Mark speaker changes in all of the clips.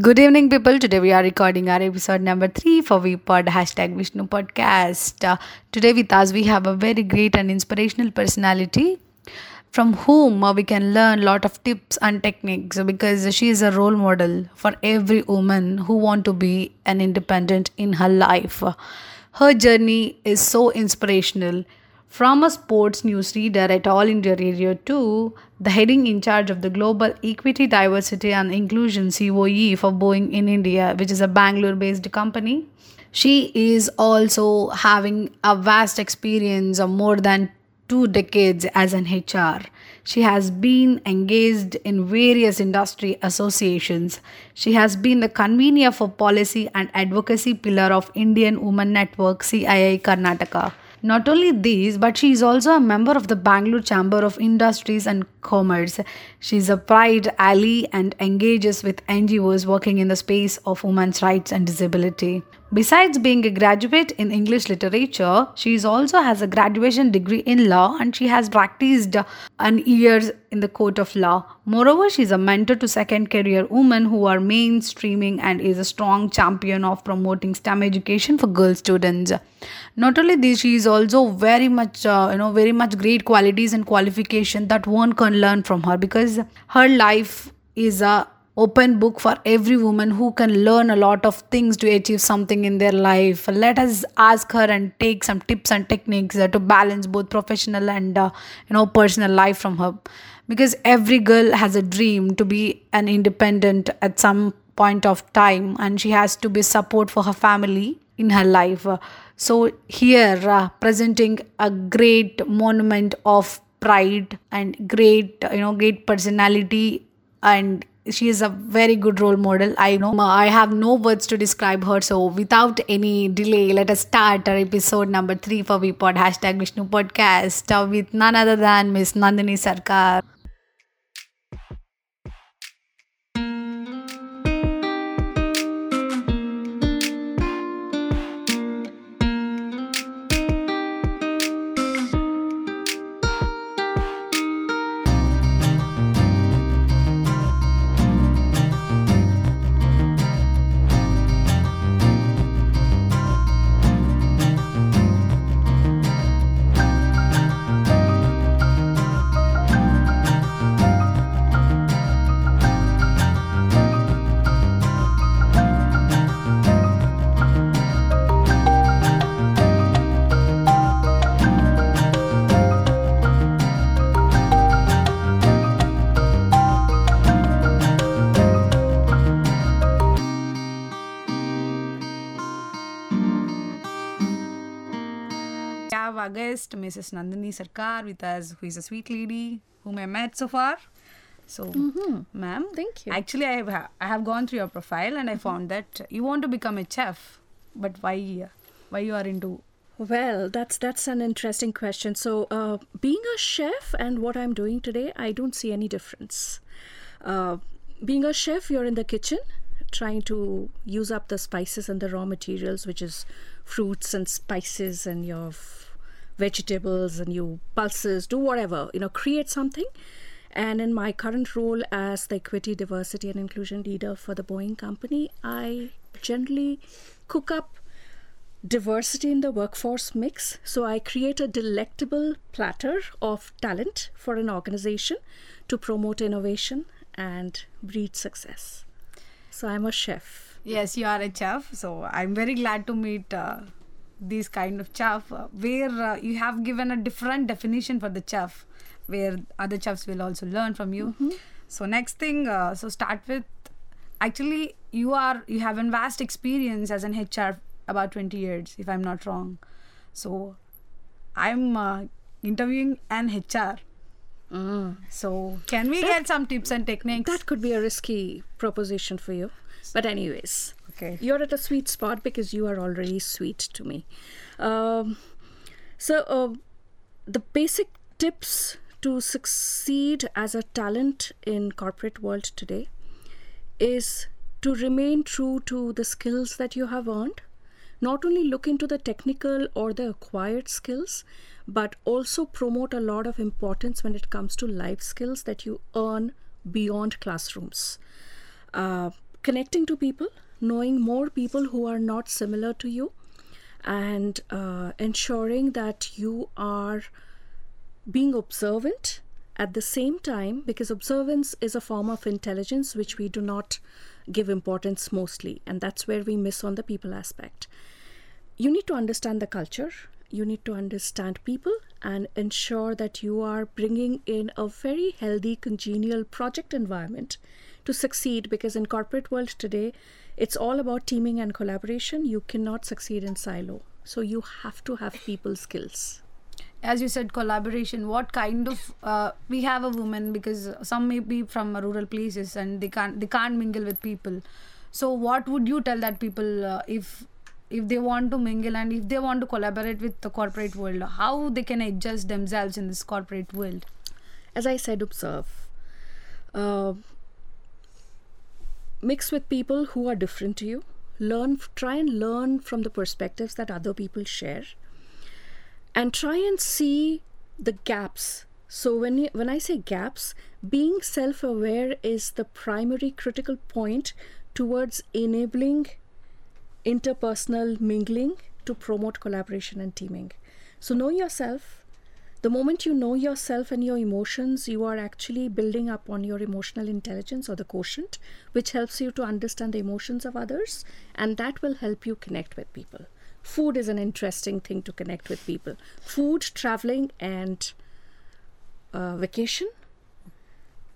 Speaker 1: Good evening, people. Today we are recording our episode number three for VPod hashtag Vishnu Podcast. Uh, today with us we have a very great and inspirational personality from whom uh, we can learn a lot of tips and techniques because she is a role model for every woman who want to be an independent in her life. Her journey is so inspirational from a sports news reader at All India Radio to the heading in charge of the Global Equity, Diversity and Inclusion COE for Boeing in India, which is a Bangalore based company. She is also having a vast experience of more than two decades as an HR. She has been engaged in various industry associations. She has been the convener for policy and advocacy pillar of Indian Women Network CII Karnataka. Not only these, but she is also a member of the Bangalore Chamber of Industries and Commerce. She is a pride ally and engages with NGOs working in the space of women's rights and disability. Besides being a graduate in English literature, she also has a graduation degree in law and she has practiced an years in the court of law. Moreover, she is a mentor to second career women who are mainstreaming and is a strong champion of promoting STEM education for girl students. Not only this, she is also very much, uh, you know, very much great qualities and qualification that one can learn from her because her life is a open book for every woman who can learn a lot of things to achieve something in their life. Let us ask her and take some tips and techniques uh, to balance both professional and uh, you know personal life from her. Because every girl has a dream to be an independent at some point of time and she has to be support for her family in her life. So here uh, presenting a great monument of pride and great you know great personality and she is a very good role model. I know i have no words to describe her so without any delay let us start our episode number three for vpod hashtag vishnu podcast with none other than miss nandini sarkar our guest, Mrs. Nandini Sarkar, with us, who is a sweet lady whom I met so far. So, ma'am,
Speaker 2: Thank you.
Speaker 1: Actually, I have I have gone through your profile and I found that you want to become a chef, but why? Why you are into?
Speaker 2: Well, that's that's an interesting question. So, uh, being a chef and what I'm doing today, I don't see any difference. Uh, being a chef, you're in the kitchen trying to use up the spices and the raw materials, which is fruits and spices and your f- vegetables and your pulses, do whatever, you know, create something. And in my current role as the equity, diversity, and inclusion leader for the Boeing company, I generally cook up diversity in the workforce mix. So I create a delectable platter of talent for an organization to promote innovation and breed success. So I'm a chef.
Speaker 1: Yes, you are a chef. So I'm very glad to meet uh, these kind of chef uh, where uh, you have given a different definition for the chef, where other chefs will also learn from you. So next thing, uh, so start with. Actually, you are you have a vast experience as an HR about 20 years, if I'm not wrong. So I'm uh, interviewing an HR. So can we get some tips and techniques?
Speaker 2: That could be a risky proposition for you. But, anyways,
Speaker 1: okay.
Speaker 2: you're at a sweet spot because you are already sweet to me. Um, so, uh, the basic tips to succeed as a talent in corporate world today is to remain true to the skills that you have earned not only look into the technical or the acquired skills but also promote a lot of importance when it comes to life skills that you earn beyond classrooms uh, connecting to people, knowing more people who are not similar to you, and uh, ensuring that you are being observant at the same time because observance is a form of intelligence which we do not give importance mostly and that's where we miss on the people aspect. You need to understand the culture. You need to understand people and ensure that you are bringing in a very healthy congenial project environment to succeed because in corporate world today it's all about teaming and collaboration. You cannot succeed in silo. So you have to have people skills.
Speaker 1: As you said collaboration what kind of uh, we have a woman because some may be from rural places and they can't they can't mingle with people. So what would you tell that people uh, if if they want to mingle and if they want to collaborate with the corporate world how they can adjust themselves in this corporate world?
Speaker 2: As i said observe. Uh, mix with people who are different to you. Learn try and learn from the perspectives that other people share. And try and see the gaps. So when you, when i say gaps being self-aware is the primary critical point towards enabling interpersonal mingling to promote collaboration and teaming. So know yourself. The moment you know yourself and your emotions you are actually building up on your emotional intelligence or the quotient which helps you to understand the emotions of others and that will help you connect with people. Food is an interesting thing to connect with people. Food traveling and uh, vacation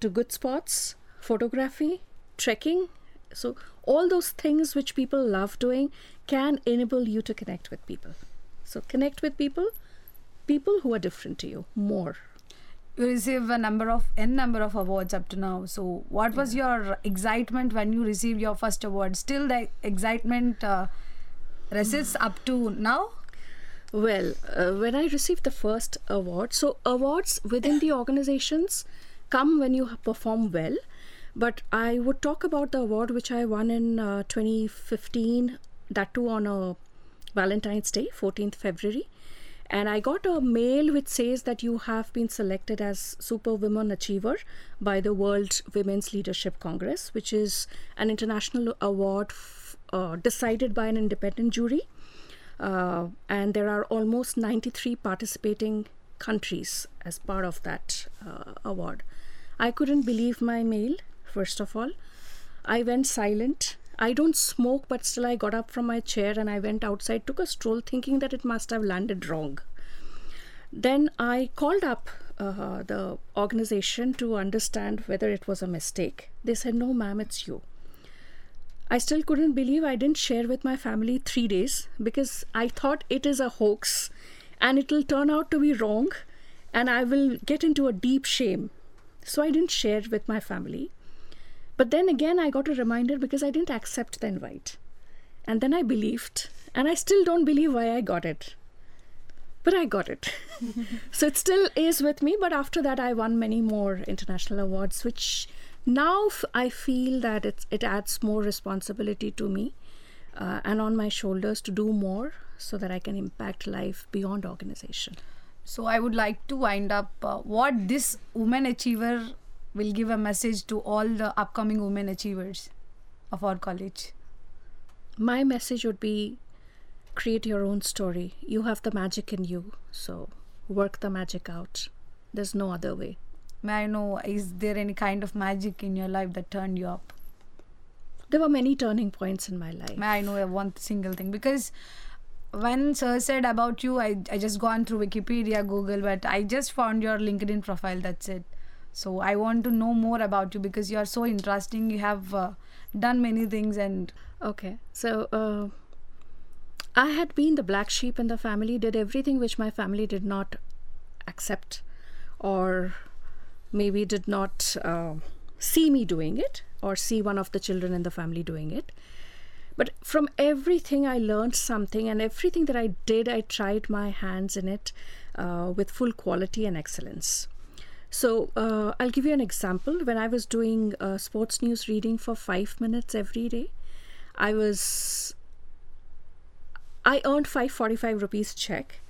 Speaker 2: to good spots photography trekking so all those things which people love doing can enable you to connect with people so connect with people people who are different to you more
Speaker 1: you receive a number of n number of awards up to now so what was yeah. your excitement when you received your first award still the excitement uh, resists up to now?
Speaker 2: Well, uh, when I received the first award, so awards within the organizations come when you perform well. But I would talk about the award which I won in uh, 2015, that too on a Valentine's Day, 14th February. And I got a mail which says that you have been selected as Super Women Achiever by the World Women's Leadership Congress, which is an international award uh, decided by an independent jury. Uh, and there are almost 93 participating countries as part of that uh, award. I couldn't believe my mail, first of all. I went silent. I don't smoke, but still I got up from my chair and I went outside, took a stroll, thinking that it must have landed wrong. Then I called up uh, the organization to understand whether it was a mistake. They said, No, ma'am, it's you. I still couldn't believe I didn't share with my family three days because I thought it is a hoax and it will turn out to be wrong and I will get into a deep shame. So I didn't share with my family. But then again, I got a reminder because I didn't accept the invite. And then I believed, and I still don't believe why I got it. But I got it. so it still is with me. But after that, I won many more international awards, which now I feel that it's, it adds more responsibility to me uh, and on my shoulders to do more so that I can impact life beyond organization.
Speaker 1: So I would like to wind up uh, what this woman achiever will give a message to all the upcoming women achievers of our college.
Speaker 2: My message would be create your own story. You have the magic in you, so work the magic out. There's no other way.
Speaker 1: May I know, is there any kind of magic in your life that turned you up?
Speaker 2: There were many turning points in my life.
Speaker 1: May I know one single thing? Because when sir said about you, I, I just gone through Wikipedia, Google, but I just found your LinkedIn profile. That's it. So I want to know more about you because you are so interesting. You have uh, done many things and.
Speaker 2: Okay. So uh, I had been the black sheep in the family, did everything which my family did not accept or maybe did not uh, see me doing it or see one of the children in the family doing it. But from everything, I learned something, and everything that I did, I tried my hands in it uh, with full quality and excellence. So, uh, I'll give you an example. When I was doing uh, sports news reading for five minutes every day, I was I earned 545 rupees check.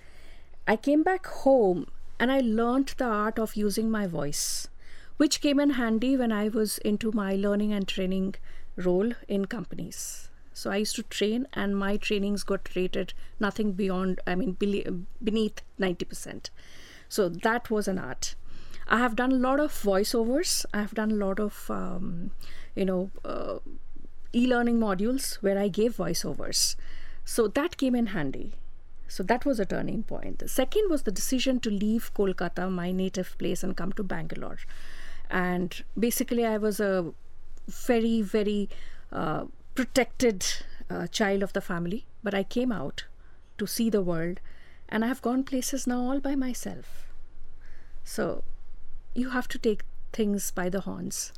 Speaker 2: I came back home and I learned the art of using my voice, which came in handy when I was into my learning and training role in companies. So I used to train, and my trainings got rated nothing beyond, I mean, beneath 90%. So that was an art. I have done a lot of voiceovers. I have done a lot of, um, you know, uh, e learning modules where I gave voiceovers. So that came in handy. So that was a turning point. The second was the decision to leave Kolkata, my native place, and come to Bangalore. And basically, I was a very, very uh, protected uh, child of the family, but I came out to see the world, and I have gone places now all by myself. So you have to take things by the horns.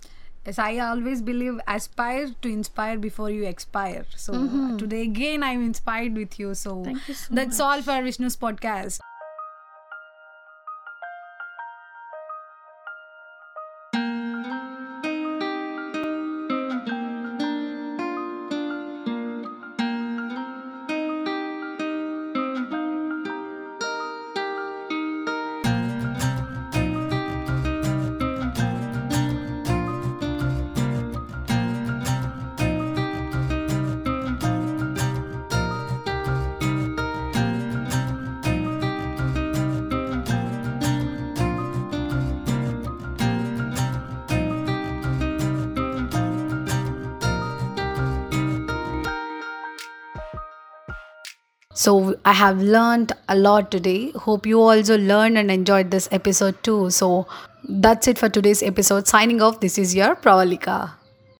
Speaker 1: Yes, I always believe aspire to inspire before you expire. So today again I'm inspired with you. So
Speaker 2: Mm-hmm. Thank you so
Speaker 1: that's all for Vishnu's podcast. So I have learned a lot today. Hope you also learned and enjoyed this episode too. So that's it for today's episode. Signing off, this is your Pravalika.